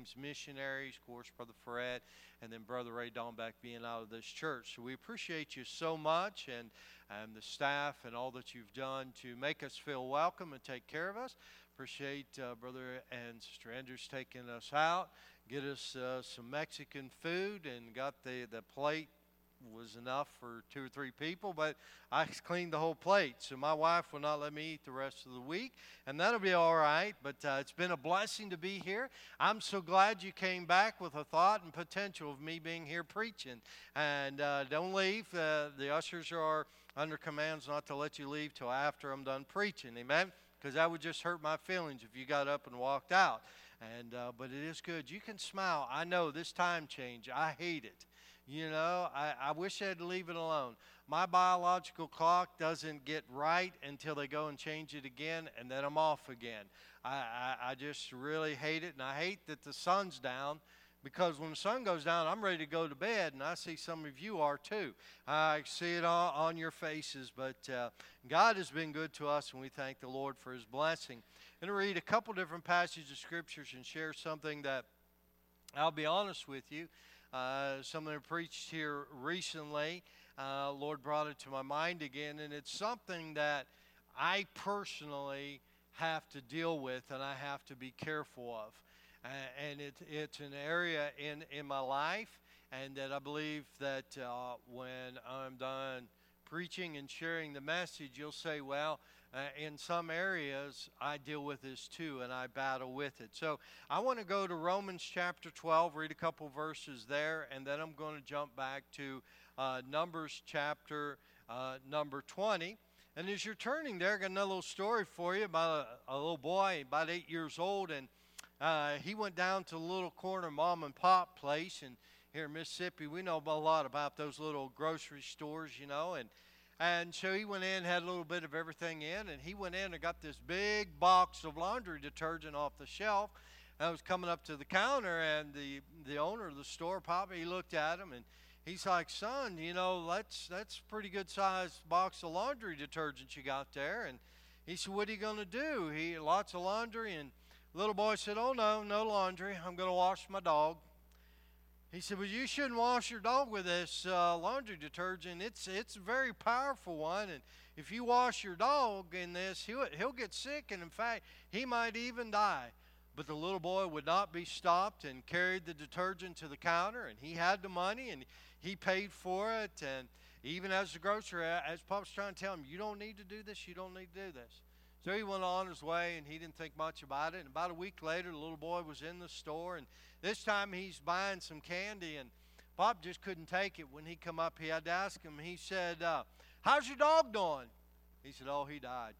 team's missionaries, of course, Brother Fred, and then Brother Ray Dombeck being out of this church. So we appreciate you so much and, and the staff and all that you've done to make us feel welcome and take care of us. Appreciate uh, Brother and Sister Andrews taking us out, get us uh, some Mexican food, and got the, the plate was enough for two or three people, but I cleaned the whole plate. So my wife will not let me eat the rest of the week, and that'll be all right. But uh, it's been a blessing to be here. I'm so glad you came back with a thought and potential of me being here preaching. And uh, don't leave. Uh, the ushers are under commands not to let you leave till after I'm done preaching. Amen? Because that would just hurt my feelings if you got up and walked out. And uh, but it is good. You can smile. I know this time change. I hate it. You know, I, I wish I'd leave it alone. My biological clock doesn't get right until they go and change it again, and then I'm off again. I, I, I just really hate it, and I hate that the sun's down because when the sun goes down, I'm ready to go to bed, and I see some of you are too. I see it on, on your faces, but uh, God has been good to us, and we thank the Lord for His blessing. I'm going to read a couple different passages of scriptures and share something that I'll be honest with you uh, something I preached here recently. Uh, Lord brought it to my mind again, and it's something that I personally have to deal with and I have to be careful of. Uh, and it, it's an area in, in my life, and that I believe that uh, when I'm done preaching and sharing the message, you'll say, well, uh, in some areas, I deal with this too, and I battle with it. So I want to go to Romans chapter 12, read a couple verses there, and then I'm going to jump back to uh, Numbers chapter uh, number 20. And as you're turning there, I got another little story for you about a, a little boy, about eight years old, and uh, he went down to a little corner mom and pop place, and here in Mississippi, we know a lot about those little grocery stores, you know, and and so he went in, had a little bit of everything in, and he went in and got this big box of laundry detergent off the shelf. And I was coming up to the counter, and the the owner of the store, Papa, he looked at him and he's like, "Son, you know that's that's a pretty good sized box of laundry detergent you got there." And he said, "What are you going to do?" He lots of laundry, and little boy said, "Oh no, no laundry. I'm going to wash my dog." He said, "Well, you shouldn't wash your dog with this uh, laundry detergent. It's it's a very powerful one, and if you wash your dog in this, he'll he'll get sick, and in fact, he might even die." But the little boy would not be stopped and carried the detergent to the counter, and he had the money, and he paid for it. And even as the grocer, as Pop's trying to tell him, "You don't need to do this. You don't need to do this." So he went on his way and he didn't think much about it. And about a week later, the little boy was in the store and this time he's buying some candy and Bob just couldn't take it. When he come up, he had to ask him. He said, uh, "How's your dog doing?" He said, "Oh, he died."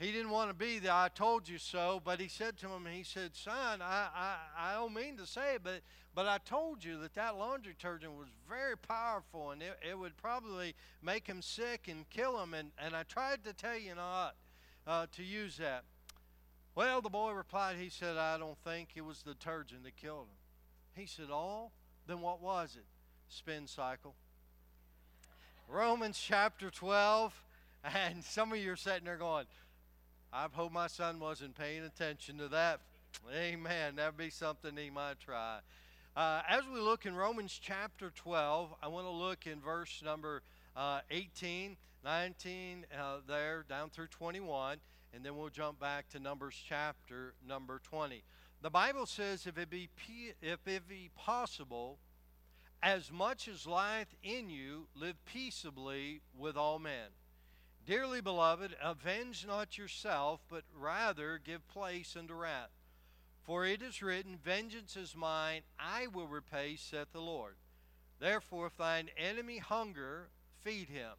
He didn't want to be there. I told you so. But he said to him, he said, "Son, I, I, I don't mean to say it, but but I told you that that laundry detergent was very powerful, and it, it would probably make him sick and kill him. And and I tried to tell you not uh, to use that." Well, the boy replied, he said, I don't think it was the detergent that killed him. He said, Oh, then what was it? Spin cycle. Romans chapter 12. And some of you are sitting there going, I hope my son wasn't paying attention to that. Amen. That'd be something he might try. Uh, as we look in Romans chapter 12, I want to look in verse number uh, 18, 19, uh, there, down through 21 and then we'll jump back to Numbers chapter number 20. The Bible says, if it be, if it be possible, as much as lieth in you, live peaceably with all men. Dearly beloved, avenge not yourself, but rather give place unto wrath. For it is written, Vengeance is mine, I will repay, saith the Lord. Therefore, if thine enemy hunger, feed him.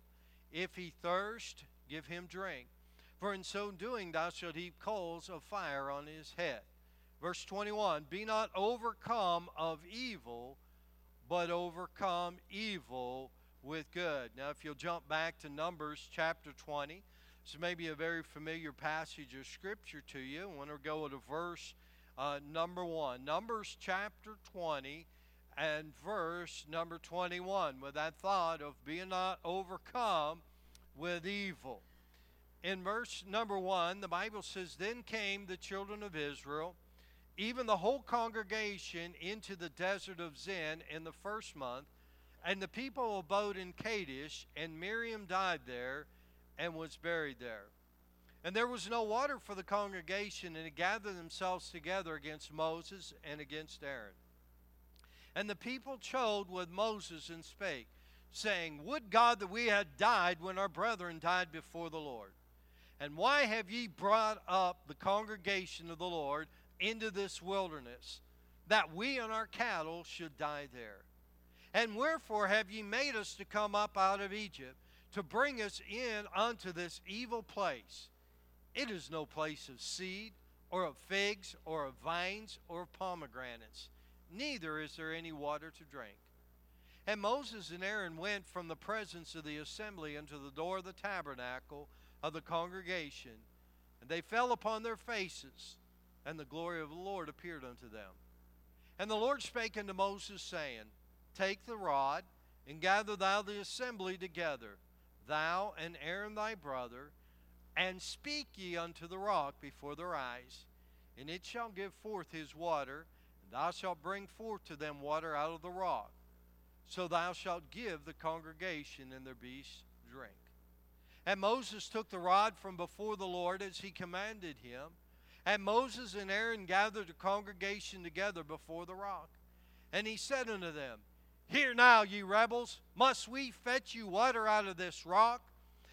If he thirst, give him drink for in so doing thou shalt heap coals of fire on his head. Verse 21 Be not overcome of evil, but overcome evil with good. Now, if you'll jump back to Numbers chapter 20, this may be a very familiar passage of Scripture to you. I want to go to verse uh, number 1. Numbers chapter 20 and verse number 21 with that thought of being not overcome with evil in verse number one, the Bible says, Then came the children of Israel even the whole congregation, into the desert of Zin in the first month. And the people abode in Kadesh, and Miriam died there and was buried there. And there was no water for the congregation, and they gathered themselves together against Moses and against Aaron. And the people chode with Moses and spake, saying, Would God that we had died when our brethren died before the Lord. And why have ye brought up the congregation of the Lord into this wilderness, that we and our cattle should die there? And wherefore have ye made us to come up out of Egypt, to bring us in unto this evil place? It is no place of seed, or of figs, or of vines, or of pomegranates, neither is there any water to drink. And Moses and Aaron went from the presence of the assembly unto the door of the tabernacle of the congregation, and they fell upon their faces, and the glory of the Lord appeared unto them. And the Lord spake unto Moses, saying, Take the rod, and gather thou the assembly together, thou and Aaron thy brother, and speak ye unto the rock before their eyes, and it shall give forth his water, and thou shalt bring forth to them water out of the rock. So thou shalt give the congregation and their beasts drink. And Moses took the rod from before the Lord as he commanded him. And Moses and Aaron gathered the congregation together before the rock. And he said unto them, Hear now, ye rebels, must we fetch you water out of this rock?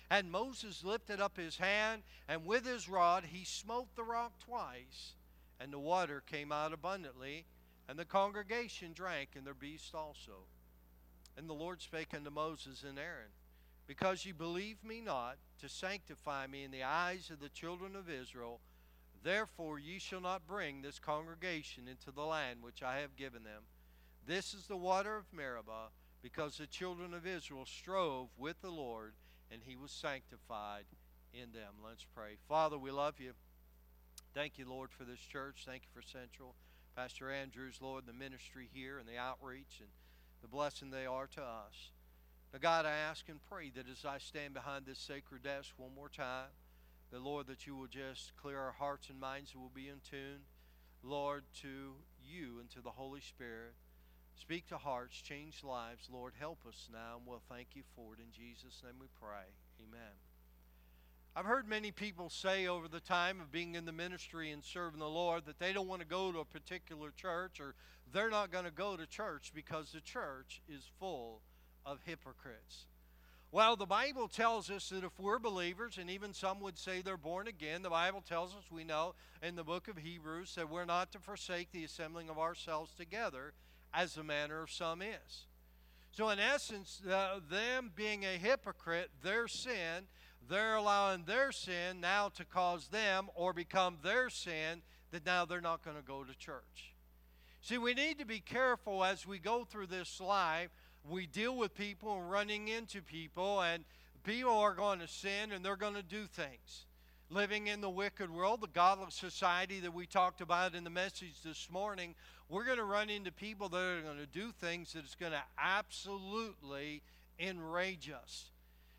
And Moses lifted up his hand, and with his rod he smote the rock twice, and the water came out abundantly, and the congregation drank, and their beasts also. And the Lord spake unto Moses and Aaron, Because ye believe me not, to sanctify me in the eyes of the children of Israel, therefore ye shall not bring this congregation into the land which I have given them. This is the water of Meribah, because the children of Israel strove with the Lord and he was sanctified in them. Let's pray. Father, we love you. Thank you, Lord, for this church. Thank you for Central. Pastor Andrews, Lord, the ministry here and the outreach and the blessing they are to us. Now, God, I ask and pray that as I stand behind this sacred desk one more time, that, Lord, that you will just clear our hearts and minds and will be in tune, Lord, to you and to the Holy Spirit. Speak to hearts, change lives. Lord, help us now, and we'll thank you for it. In Jesus' name we pray. Amen. I've heard many people say over the time of being in the ministry and serving the Lord that they don't want to go to a particular church or they're not going to go to church because the church is full of hypocrites. Well, the Bible tells us that if we're believers, and even some would say they're born again, the Bible tells us we know in the book of Hebrews that we're not to forsake the assembling of ourselves together as the manner of some is. So, in essence, uh, them being a hypocrite, their sin, they're allowing their sin now to cause them or become their sin that now they're not going to go to church. See, we need to be careful as we go through this life. We deal with people and running into people, and people are going to sin and they're going to do things. Living in the wicked world, the godless society that we talked about in the message this morning, we're going to run into people that are going to do things that is going to absolutely enrage us.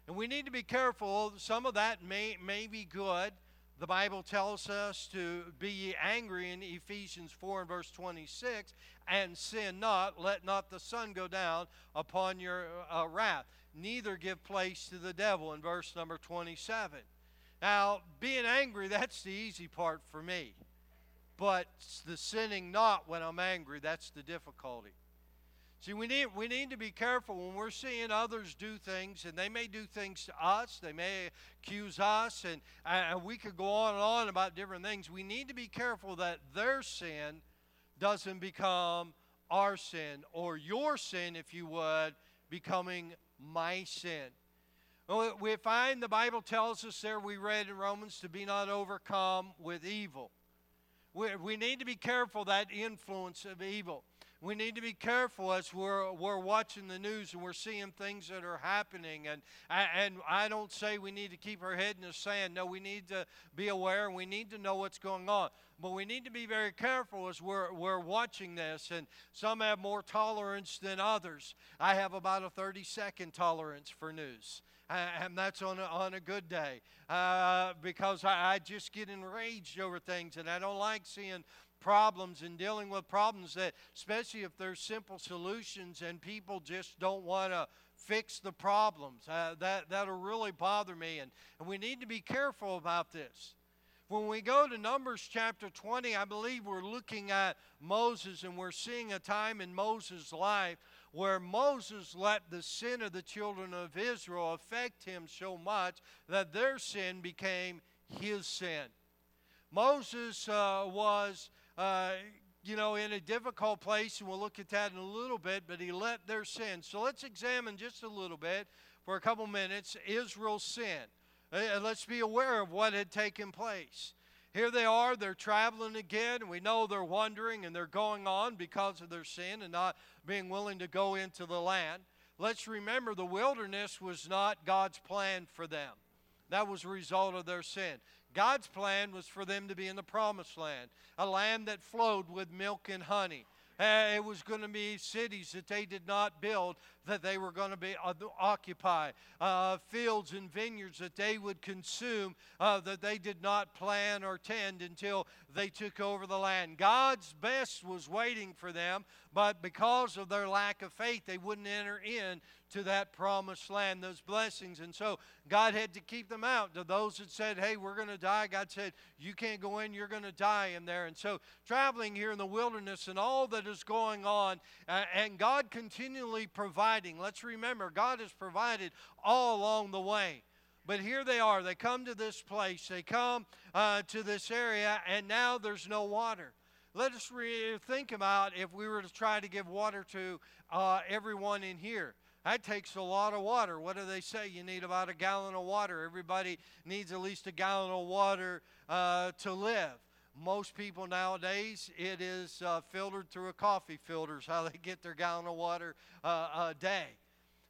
And we need to be careful. Some of that may, may be good. The Bible tells us to be angry in Ephesians 4 and verse 26 and sin not. Let not the sun go down upon your uh, wrath. Neither give place to the devil in verse number 27. Now, being angry, that's the easy part for me. But the sinning not when I'm angry, that's the difficulty. See, we need, we need to be careful when we're seeing others do things, and they may do things to us, they may accuse us, and, and we could go on and on about different things. We need to be careful that their sin doesn't become our sin, or your sin, if you would, becoming my sin. We find the Bible tells us there, we read in Romans, to be not overcome with evil. We, we need to be careful that influence of evil. We need to be careful as we're, we're watching the news and we're seeing things that are happening. And, and I don't say we need to keep our head in the sand. No, we need to be aware and we need to know what's going on. But we need to be very careful as we're, we're watching this. And some have more tolerance than others. I have about a 30 second tolerance for news. And that's on a, on a good day uh, because I, I, just get enraged over things and I don't like seeing problems and dealing with problems that, especially if there's simple solutions and people just don't want to fix the problems. Uh, that, that'll really bother me. And, and we need to be careful about this. When we go to Numbers chapter 20, I believe we're looking at Moses and we're seeing a time in Moses' life where Moses let the sin of the children of Israel affect him so much that their sin became his sin. Moses uh, was, uh, you know, in a difficult place, and we'll look at that in a little bit, but he let their sin. So let's examine just a little bit for a couple minutes Israel's sin. Uh, let's be aware of what had taken place. Here they are, they're traveling again, we know they're wandering and they're going on because of their sin and not being willing to go into the land. Let's remember the wilderness was not God's plan for them. That was a result of their sin. God's plan was for them to be in the promised land, a land that flowed with milk and honey. Uh, it was going to be cities that they did not build, that they were going to be uh, occupy, uh, fields and vineyards that they would consume, uh, that they did not plan or tend until they took over the land. God's best was waiting for them, but because of their lack of faith, they wouldn't enter in to that promised land, those blessings. And so God had to keep them out. To those that said, hey, we're going to die, God said, you can't go in, you're going to die in there. And so traveling here in the wilderness and all that is going on, uh, and God continually providing. Let's remember, God has provided all along the way. But here they are. They come to this place, they come uh, to this area, and now there's no water. Let us re- think about if we were to try to give water to uh, everyone in here. That takes a lot of water. What do they say? You need about a gallon of water. Everybody needs at least a gallon of water uh, to live. Most people nowadays, it is uh, filtered through a coffee filter, is how they get their gallon of water uh, a day.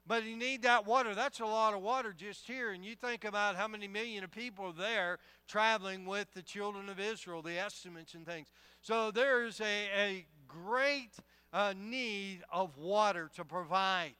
But you need that water. That's a lot of water just here. And you think about how many million of people are there traveling with the children of Israel, the estimates and things. So there's a, a great uh, need of water to provide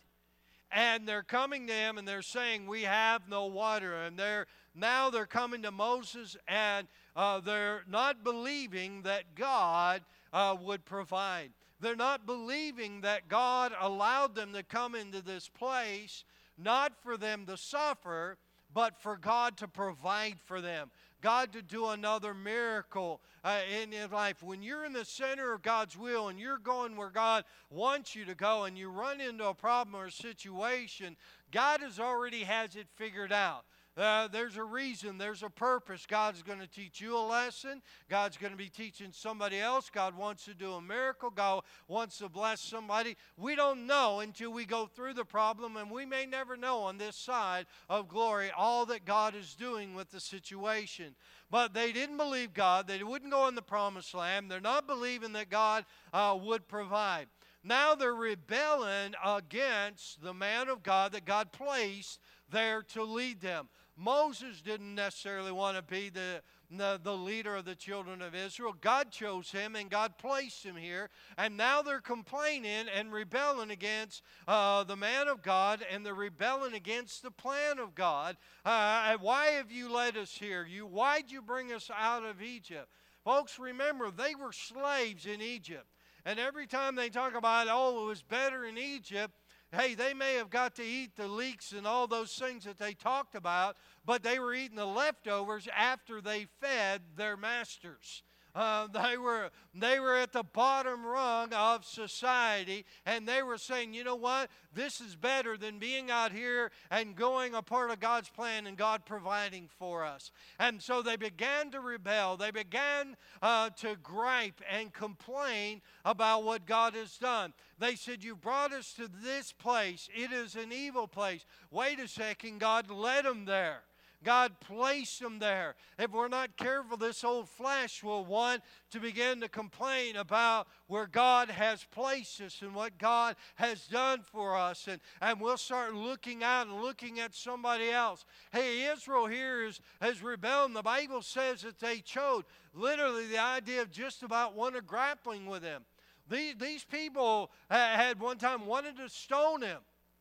and they're coming to him and they're saying we have no water and they're now they're coming to moses and uh, they're not believing that god uh, would provide they're not believing that god allowed them to come into this place not for them to suffer but for god to provide for them God to do another miracle uh, in your life. When you're in the center of God's will and you're going where God wants you to go and you run into a problem or a situation, God has already has it figured out. Uh, there's a reason, there's a purpose. God's going to teach you a lesson. God's going to be teaching somebody else. God wants to do a miracle. God wants to bless somebody. We don't know until we go through the problem, and we may never know on this side of glory all that God is doing with the situation. But they didn't believe God. They wouldn't go in the promised land. They're not believing that God uh, would provide. Now they're rebelling against the man of God that God placed there to lead them. Moses didn't necessarily want to be the, the, the, leader of the children of Israel. God chose him and God placed him here. And now they're complaining and rebelling against uh, the man of God and they're rebelling against the plan of God. Uh, why have you led us here? You, why'd you bring us out of Egypt? Folks, remember, they were slaves in Egypt. And every time they talk about, oh, it was better in Egypt, hey, they may have got to eat the leeks and all those things that they talked about, but they were eating the leftovers after they fed their masters. Uh, they were they were at the bottom rung of society, and they were saying, you know what, this is better than being out here and going a part of God's plan and God providing for us. And so they began to rebel. They began uh, to gripe and complain about what God has done. They said, You brought us to this place. It is an evil place. Wait a second, God led them there. God placed them there. If we're not careful, this old flesh will want to begin to complain about where God has placed us and what God has done for us. And, and we'll start looking out and looking at somebody else. Hey, Israel here is, has rebelled. The Bible says that they chose literally the idea of just about one of grappling with him. These, these people had one time wanted to stone him.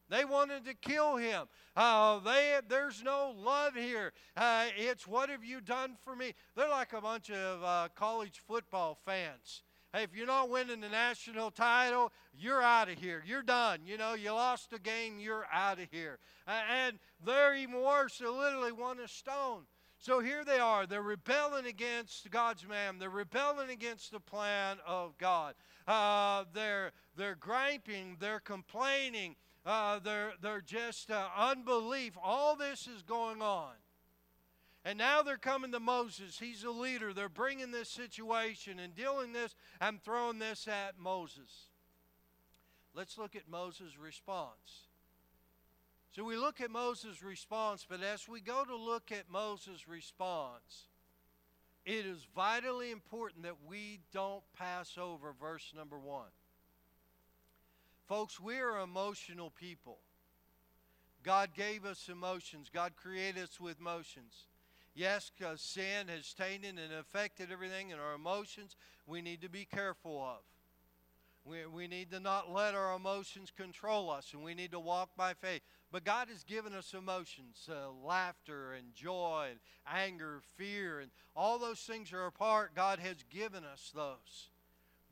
They wanted to kill him. Uh, they, there's no love here. Uh, it's what have you done for me? They're like a bunch of uh, college football fans. Hey, if you're not winning the national title, you're out of here. You're done. You know, you lost the game, you're out of here. and they're even worse. They literally want a stone. So here they are. They're rebelling against God's man. They're rebelling against the plan of God. Uh, they're, they're griping. They're complaining. Uh, they're, they're just uh, unbelief. All this is going on. And now they're coming to Moses. He's a leader. They're bringing this situation and dealing this and throwing this at Moses. Let's look at Moses' response. So we look at Moses' response, but as we go to look at Moses' response, it is vitally important that we don't pass over verse number one. Folks, we are emotional people. God gave us emotions. God created us with emotions. Yes, because sin has tainted and affected everything in our emotions, we need to be careful of. We, we need to not let our emotions control us, and we need to walk by faith. But God has given us emotions uh, laughter and joy and anger, fear, and all those things are a part. God has given us those.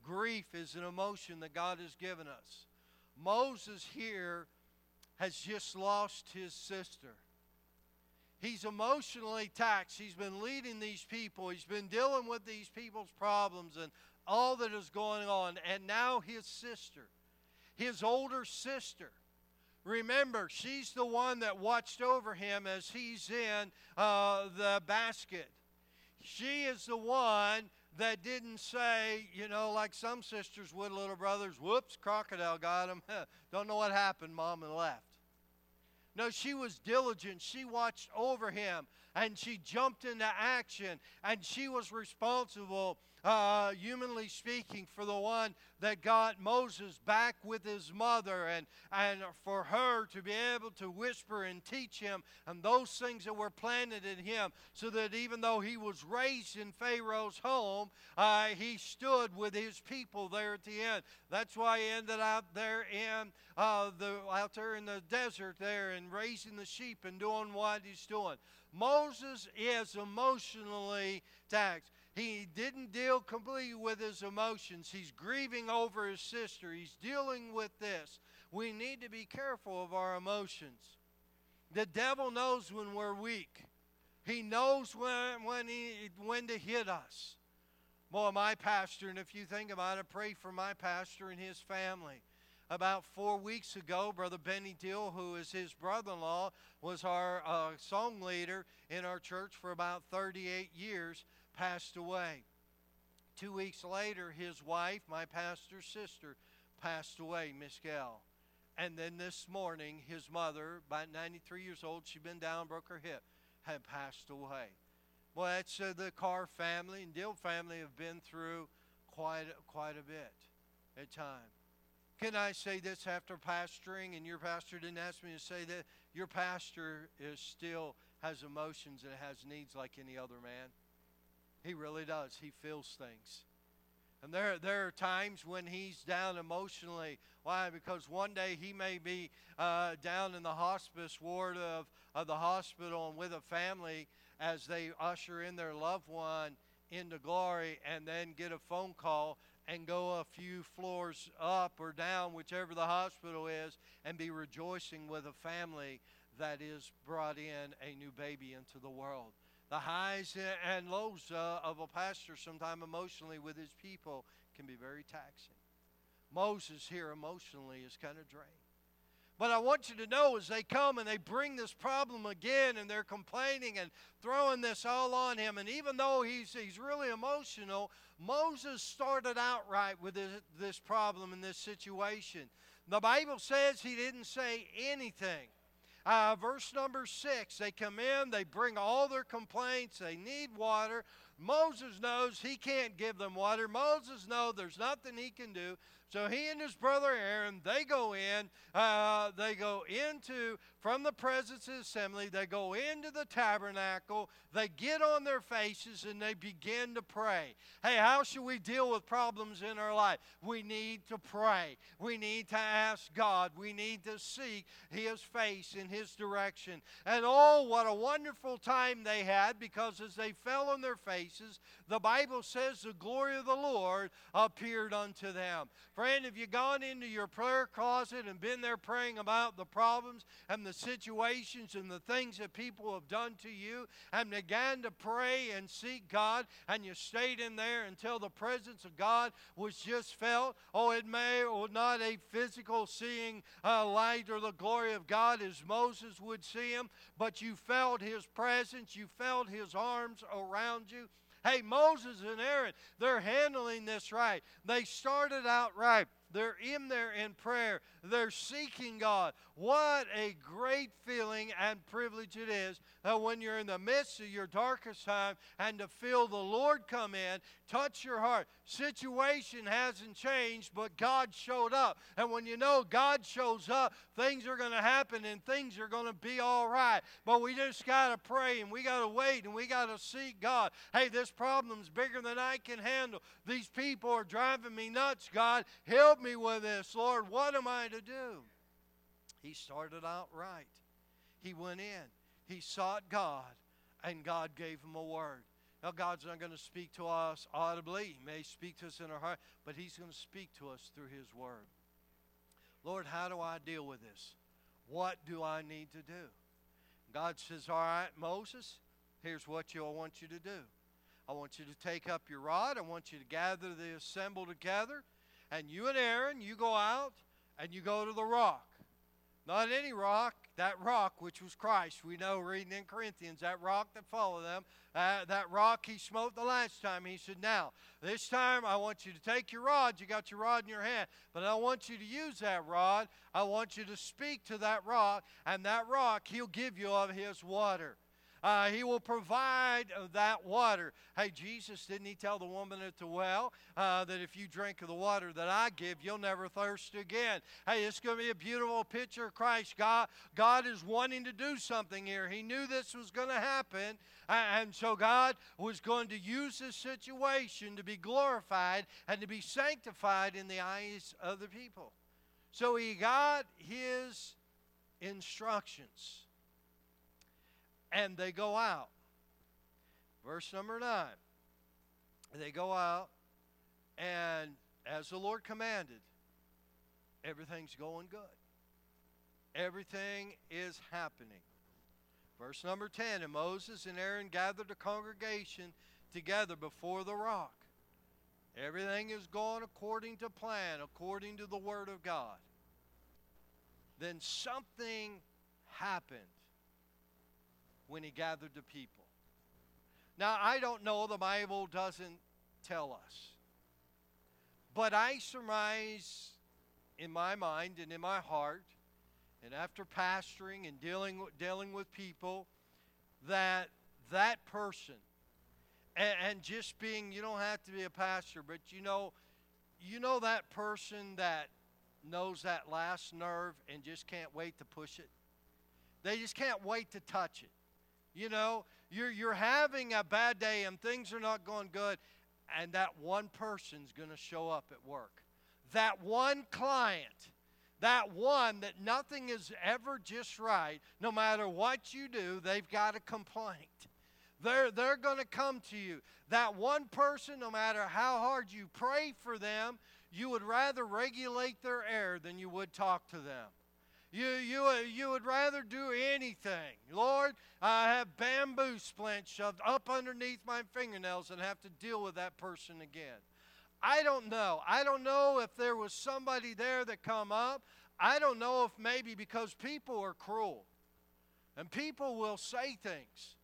Grief is an emotion that God has given us. Moses here has just lost his sister. He's emotionally taxed. He's been leading these people. He's been dealing with these people's problems and all that is going on. And now his sister, his older sister, remember, she's the one that watched over him as he's in uh, the basket. She is the one that didn't say, you know, like some sisters would, little brothers, whoops, crocodile got him. Don't know what happened, mom, and left. No, she was diligent. She watched over him and she jumped into action and she was responsible uh, humanly speaking, for the one that got Moses back with his mother and, and for her to be able to whisper and teach him and those things that were planted in him so that even though he was raised in Pharaoh's home, uh, he stood with his people there at the end. That's why he ended up there in uh, the out there in the desert there and raising the sheep and doing what he's doing. Moses is emotionally taxed. He didn't deal completely with his emotions. He's grieving over his sister. He's dealing with this. We need to be careful of our emotions. The devil knows when we're weak. He knows when, when, he, when to hit us. Boy, my pastor, and if you think about it, pray for my pastor and his family. About four weeks ago, Brother Benny Dill, who is his brother in law, was our uh, song leader in our church for about 38 years passed away. Two weeks later, his wife, my pastor's sister, passed away, Miss Gal. And then this morning, his mother, about 93 years old, she'd been down, broke her hip, had passed away. Well, that's uh, the Carr family and Dill family have been through quite quite a bit at time. Can I say this after pastoring, and your pastor didn't ask me to say that? Your pastor is still has emotions and has needs like any other man. He really does. He feels things. And there, there are times when he's down emotionally. Why? Because one day he may be uh, down in the hospice ward of, of the hospital and with a family as they usher in their loved one into glory and then get a phone call and go a few floors up or down, whichever the hospital is, and be rejoicing with a family that is brought in a new baby into the world the highs and lows uh, of a pastor, sometime emotionally with his people, can be very taxing. Moses here emotionally is kind of drained. But I want you to know as they come and they bring this problem again and they're complaining and throwing this all on him, and even though he's, he's really emotional, Moses started out right with this, this problem and this situation. The Bible says he didn't say anything. Uh, verse number six they come in, they bring all their complaints, they need water. Moses knows he can't give them water. Moses knows there's nothing he can do. So he and his brother Aaron, they go in, uh, they go into, from the presence of the assembly, they go into the tabernacle, they get on their faces, and they begin to pray. Hey, how should we deal with problems in our life? We need to pray. We need to ask God. We need to seek his face in his direction. And oh, what a wonderful time they had because as they fell on their faces, the Bible says the glory of the Lord appeared unto them. Friend, have you gone into your prayer closet and been there praying about the problems and the situations and the things that people have done to you and began to pray and seek God and you stayed in there until the presence of God was just felt? Oh, it may or not a physical seeing uh, light or the glory of God as Moses would see him, but you felt his presence, you felt his arms around you. Hey, Moses and Aaron, they're handling this right. They started out right. They're in there in prayer. They're seeking God. What a great feeling and privilege it is that when you're in the midst of your darkest time and to feel the Lord come in, touch your heart. Situation hasn't changed, but God showed up. And when you know God shows up, things are going to happen and things are going to be all right. But we just got to pray and we got to wait and we got to seek God. Hey, this problem's bigger than I can handle. These people are driving me nuts, God. Help me with this, Lord. What am I to do? He started out right. He went in, he sought God, and God gave him a word. Now, God's not going to speak to us audibly. He may speak to us in our heart, but He's going to speak to us through His Word. Lord, how do I deal with this? What do I need to do? God says, All right, Moses, here's what you, I want you to do. I want you to take up your rod. I want you to gather the assemble together. And you and Aaron, you go out and you go to the rock. Not any rock, that rock which was Christ. We know reading in Corinthians, that rock that followed them, uh, that rock he smote the last time. He said, Now, this time I want you to take your rod. You got your rod in your hand, but I want you to use that rod. I want you to speak to that rock, and that rock, he'll give you of his water. Uh, he will provide that water. Hey, Jesus, didn't he tell the woman at the well uh, that if you drink of the water that I give, you'll never thirst again? Hey, it's going to be a beautiful picture of Christ. God, God is wanting to do something here. He knew this was going to happen, and so God was going to use this situation to be glorified and to be sanctified in the eyes of the people. So he got his instructions and they go out. Verse number 9. They go out, and as the Lord commanded, everything's going good. Everything is happening. Verse number 10 And Moses and Aaron gathered the congregation together before the rock. Everything is going according to plan, according to the Word of God. Then something happened when he gathered the people. Now, I don't know, the Bible doesn't tell us. But I surmise in my mind and in my heart, and after pastoring and dealing, dealing with people, that that person, and, and just being, you don't have to be a pastor, but you know, you know that person that knows that last nerve and just can't wait to push it? They just can't wait to touch it. You know, you're, you're having a bad day and things are not going good, and that one person's going to show up at work. That one client, that one that nothing is ever just right, no matter what you do, they've got a complaint. They're, they're going to come to you. That one person, no matter how hard you pray for them, you would rather regulate their air than you would talk to them. You, you, uh, you would rather do anything. Lord, I have bamboo splints shoved up underneath my fingernails and have to deal with that person again. I don't know. I don't know if there was somebody there that come up. I don't know if maybe because people are cruel and people will say things.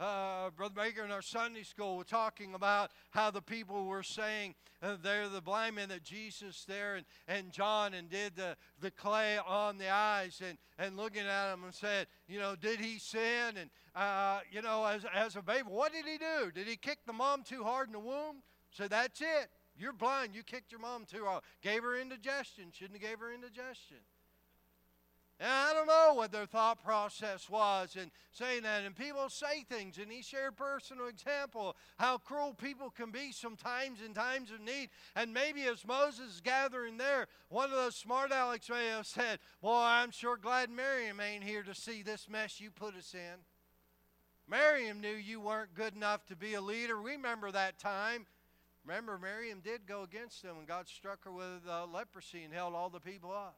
Uh, Brother Baker in our Sunday school were talking about how the people were saying uh, they're the blind men that Jesus there and, and John and did the, the clay on the eyes and, and looking at him and said, you know, did he sin? And, uh, you know, as, as a baby, what did he do? Did he kick the mom too hard in the womb? So that's it. You're blind. You kicked your mom too hard. Gave her indigestion. Shouldn't have gave her indigestion. And I don't know what their thought process was and saying that. And people say things, and he shared personal example how cruel people can be sometimes in times of need. And maybe as Moses is gathering there, one of those smart Alex may have said, Boy, I'm sure glad Miriam ain't here to see this mess you put us in. Miriam knew you weren't good enough to be a leader. Remember that time. Remember, Miriam did go against them, and God struck her with uh, leprosy and held all the people up.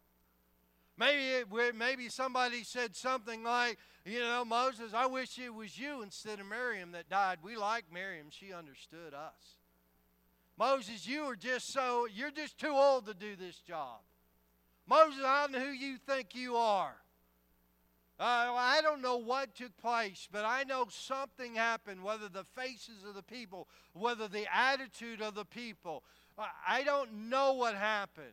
Maybe it, maybe somebody said something like, you know, Moses, I wish it was you instead of Miriam that died. We like Miriam. She understood us. Moses, you are just so, you're just too old to do this job. Moses, I don't know who you think you are. Uh, I don't know what took place, but I know something happened, whether the faces of the people, whether the attitude of the people. I don't know what happened.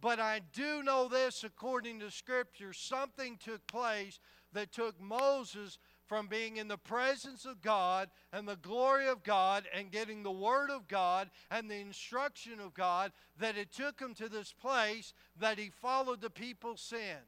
But I do know this according to Scripture something took place that took Moses from being in the presence of God and the glory of God and getting the Word of God and the instruction of God, that it took him to this place that he followed the people's sin.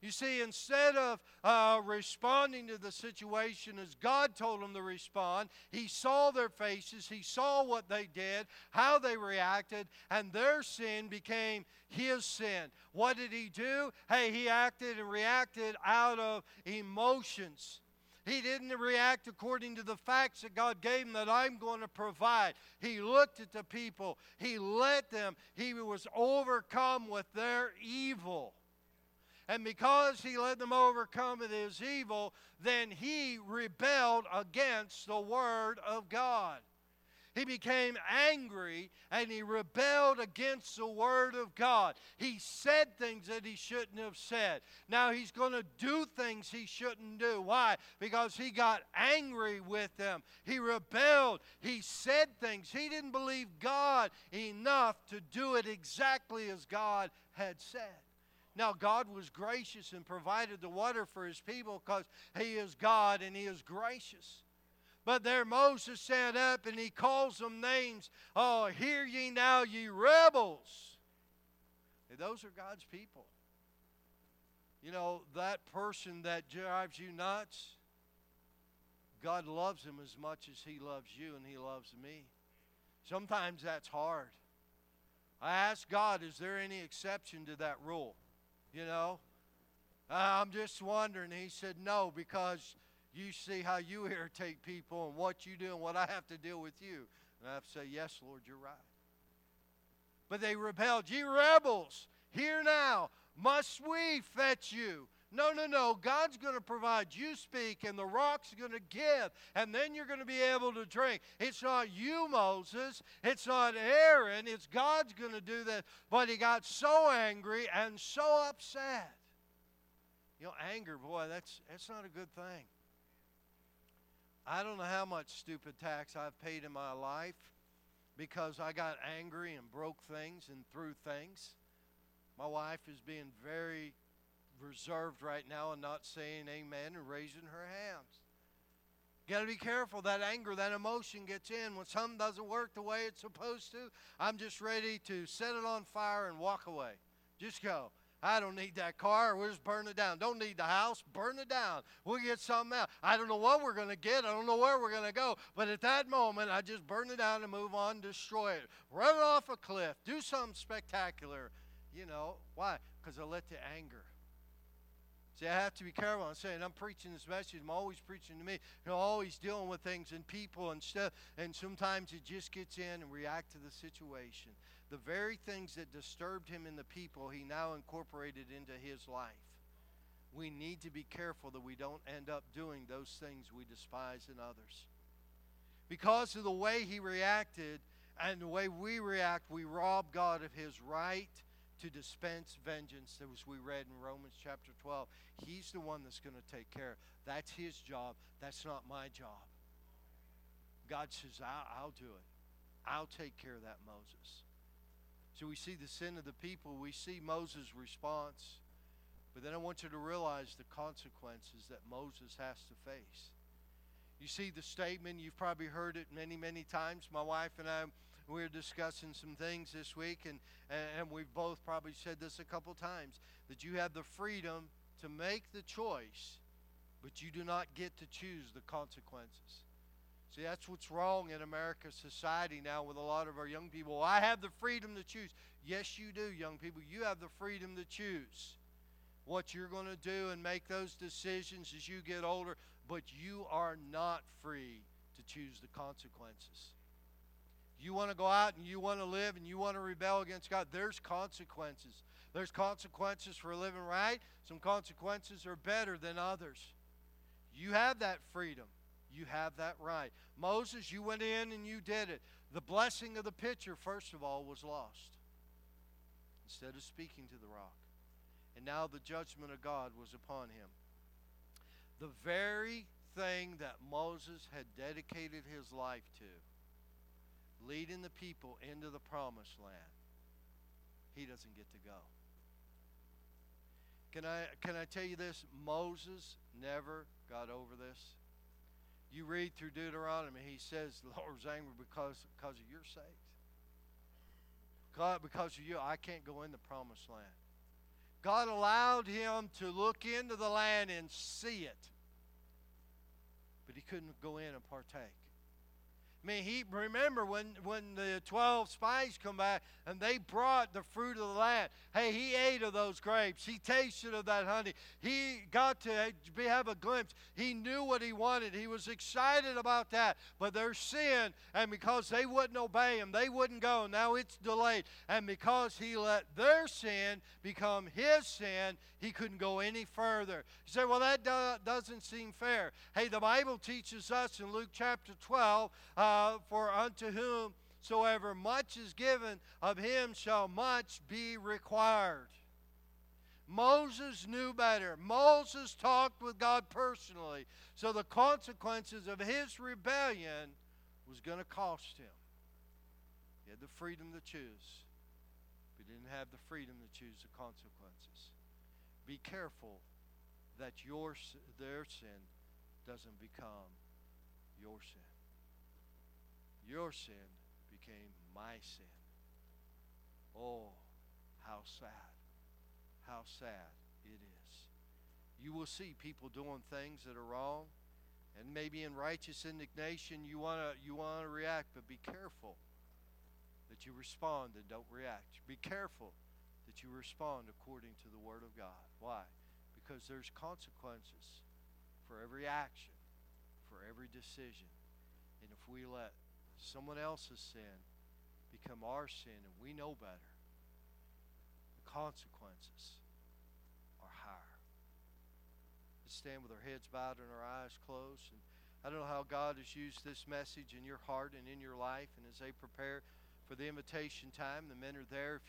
You see, instead of uh, responding to the situation as God told him to respond, he saw their faces, he saw what they did, how they reacted, and their sin became his sin. What did he do? Hey, he acted and reacted out of emotions. He didn't react according to the facts that God gave him that I'm going to provide. He looked at the people, he let them, he was overcome with their evil. And because he let them overcome his evil, then he rebelled against the Word of God. He became angry and he rebelled against the Word of God. He said things that he shouldn't have said. Now he's going to do things he shouldn't do. Why? Because he got angry with them. He rebelled. He said things. He didn't believe God enough to do it exactly as God had said. Now, God was gracious and provided the water for his people because he is God and he is gracious. But there Moses stand up and he calls them names. Oh, hear ye now, ye rebels. those are God's people. You know, that person that drives you nuts, God loves him as much as he loves you and he loves me. Sometimes that's hard. I ask God, is there any exception to that rule? You know? I'm just wondering. He said, No, because you see how you irritate people and what you do and what I have to deal with you. And I have to say, Yes, Lord, you're right. But they rebelled. Ye rebels, here now, must we fetch you? No, no, no. God's going to provide. You speak, and the rock's going to give, and then you're going to be able to drink. It's not you, Moses. It's not Aaron. It's God's going to do that. But he got so angry and so upset. You know, anger, boy, that's, that's not a good thing. I don't know how much stupid tax I've paid in my life because I got angry and broke things and threw things. My wife is being very reserved right now and not saying amen and raising her hands. Got to be careful. That anger, that emotion gets in. When something doesn't work the way it's supposed to, I'm just ready to set it on fire and walk away. Just go. I don't need that car. We'll just burn it down. Don't need the house. Burn it down. We'll get something else. I don't know what we're going to get. I don't know where we're going to go. But at that moment, I just burn it down and move on, destroy it. Run it off a cliff. Do something spectacular. You know, why? Because I let the anger See, I have to be careful. I'm saying I'm preaching this message. I'm always preaching to me. You know, always dealing with things and people and stuff. And sometimes it just gets in and react to the situation. The very things that disturbed him in the people, he now incorporated into his life. We need to be careful that we don't end up doing those things we despise in others. Because of the way he reacted and the way we react, we rob God of his right to dispense vengeance, as we read in Romans chapter 12. He's the one that's going to take care. That's his job. That's not my job. God says, I'll, I'll do it. I'll take care of that, Moses. So we see the sin of the people. We see Moses' response. But then I want you to realize the consequences that Moses has to face. You see the statement, you've probably heard it many, many times. My wife and I we were discussing some things this week, and, and we've both probably said this a couple times that you have the freedom to make the choice, but you do not get to choose the consequences. See, that's what's wrong in America's society now with a lot of our young people. Well, I have the freedom to choose. Yes, you do, young people. You have the freedom to choose what you're going to do and make those decisions as you get older, but you are not free to choose the consequences. You want to go out and you want to live and you want to rebel against God, there's consequences. There's consequences for living right. Some consequences are better than others. You have that freedom. You have that right. Moses, you went in and you did it. The blessing of the pitcher, first of all, was lost instead of speaking to the rock. And now the judgment of God was upon him. The very thing that Moses had dedicated his life to leading the people into the promised land, he doesn't get to go. Can I, can I tell you this? Moses never got over this. You read through Deuteronomy, he says, the Lord was angry because, because of your sakes. God, because of you, I can't go in the promised land. God allowed him to look into the land and see it, but he couldn't go in and partake. I mean, he remember when when the twelve spies come back and they brought the fruit of the land. Hey, he ate of those grapes. He tasted of that honey. He got to have a glimpse. He knew what he wanted. He was excited about that. But their sin, and because they wouldn't obey him, they wouldn't go. Now it's delayed. And because he let their sin become his sin, he couldn't go any further. You say, well, that do- doesn't seem fair. Hey, the Bible teaches us in Luke chapter 12. Uh, uh, for unto whomsoever much is given, of him shall much be required. Moses knew better. Moses talked with God personally. So the consequences of his rebellion was going to cost him. He had the freedom to choose, but he didn't have the freedom to choose the consequences. Be careful that your their sin doesn't become your sin. Your sin became my sin. Oh, how sad. How sad it is. You will see people doing things that are wrong, and maybe in righteous indignation you want to you want to react, but be careful that you respond and don't react. Be careful that you respond according to the word of God. Why? Because there's consequences for every action, for every decision. And if we let someone else's sin become our sin and we know better, the consequences are higher. Let's stand with our heads bowed and our eyes closed. And I don't know how God has used this message in your heart and in your life. And as they prepare for the invitation time, the men are there. If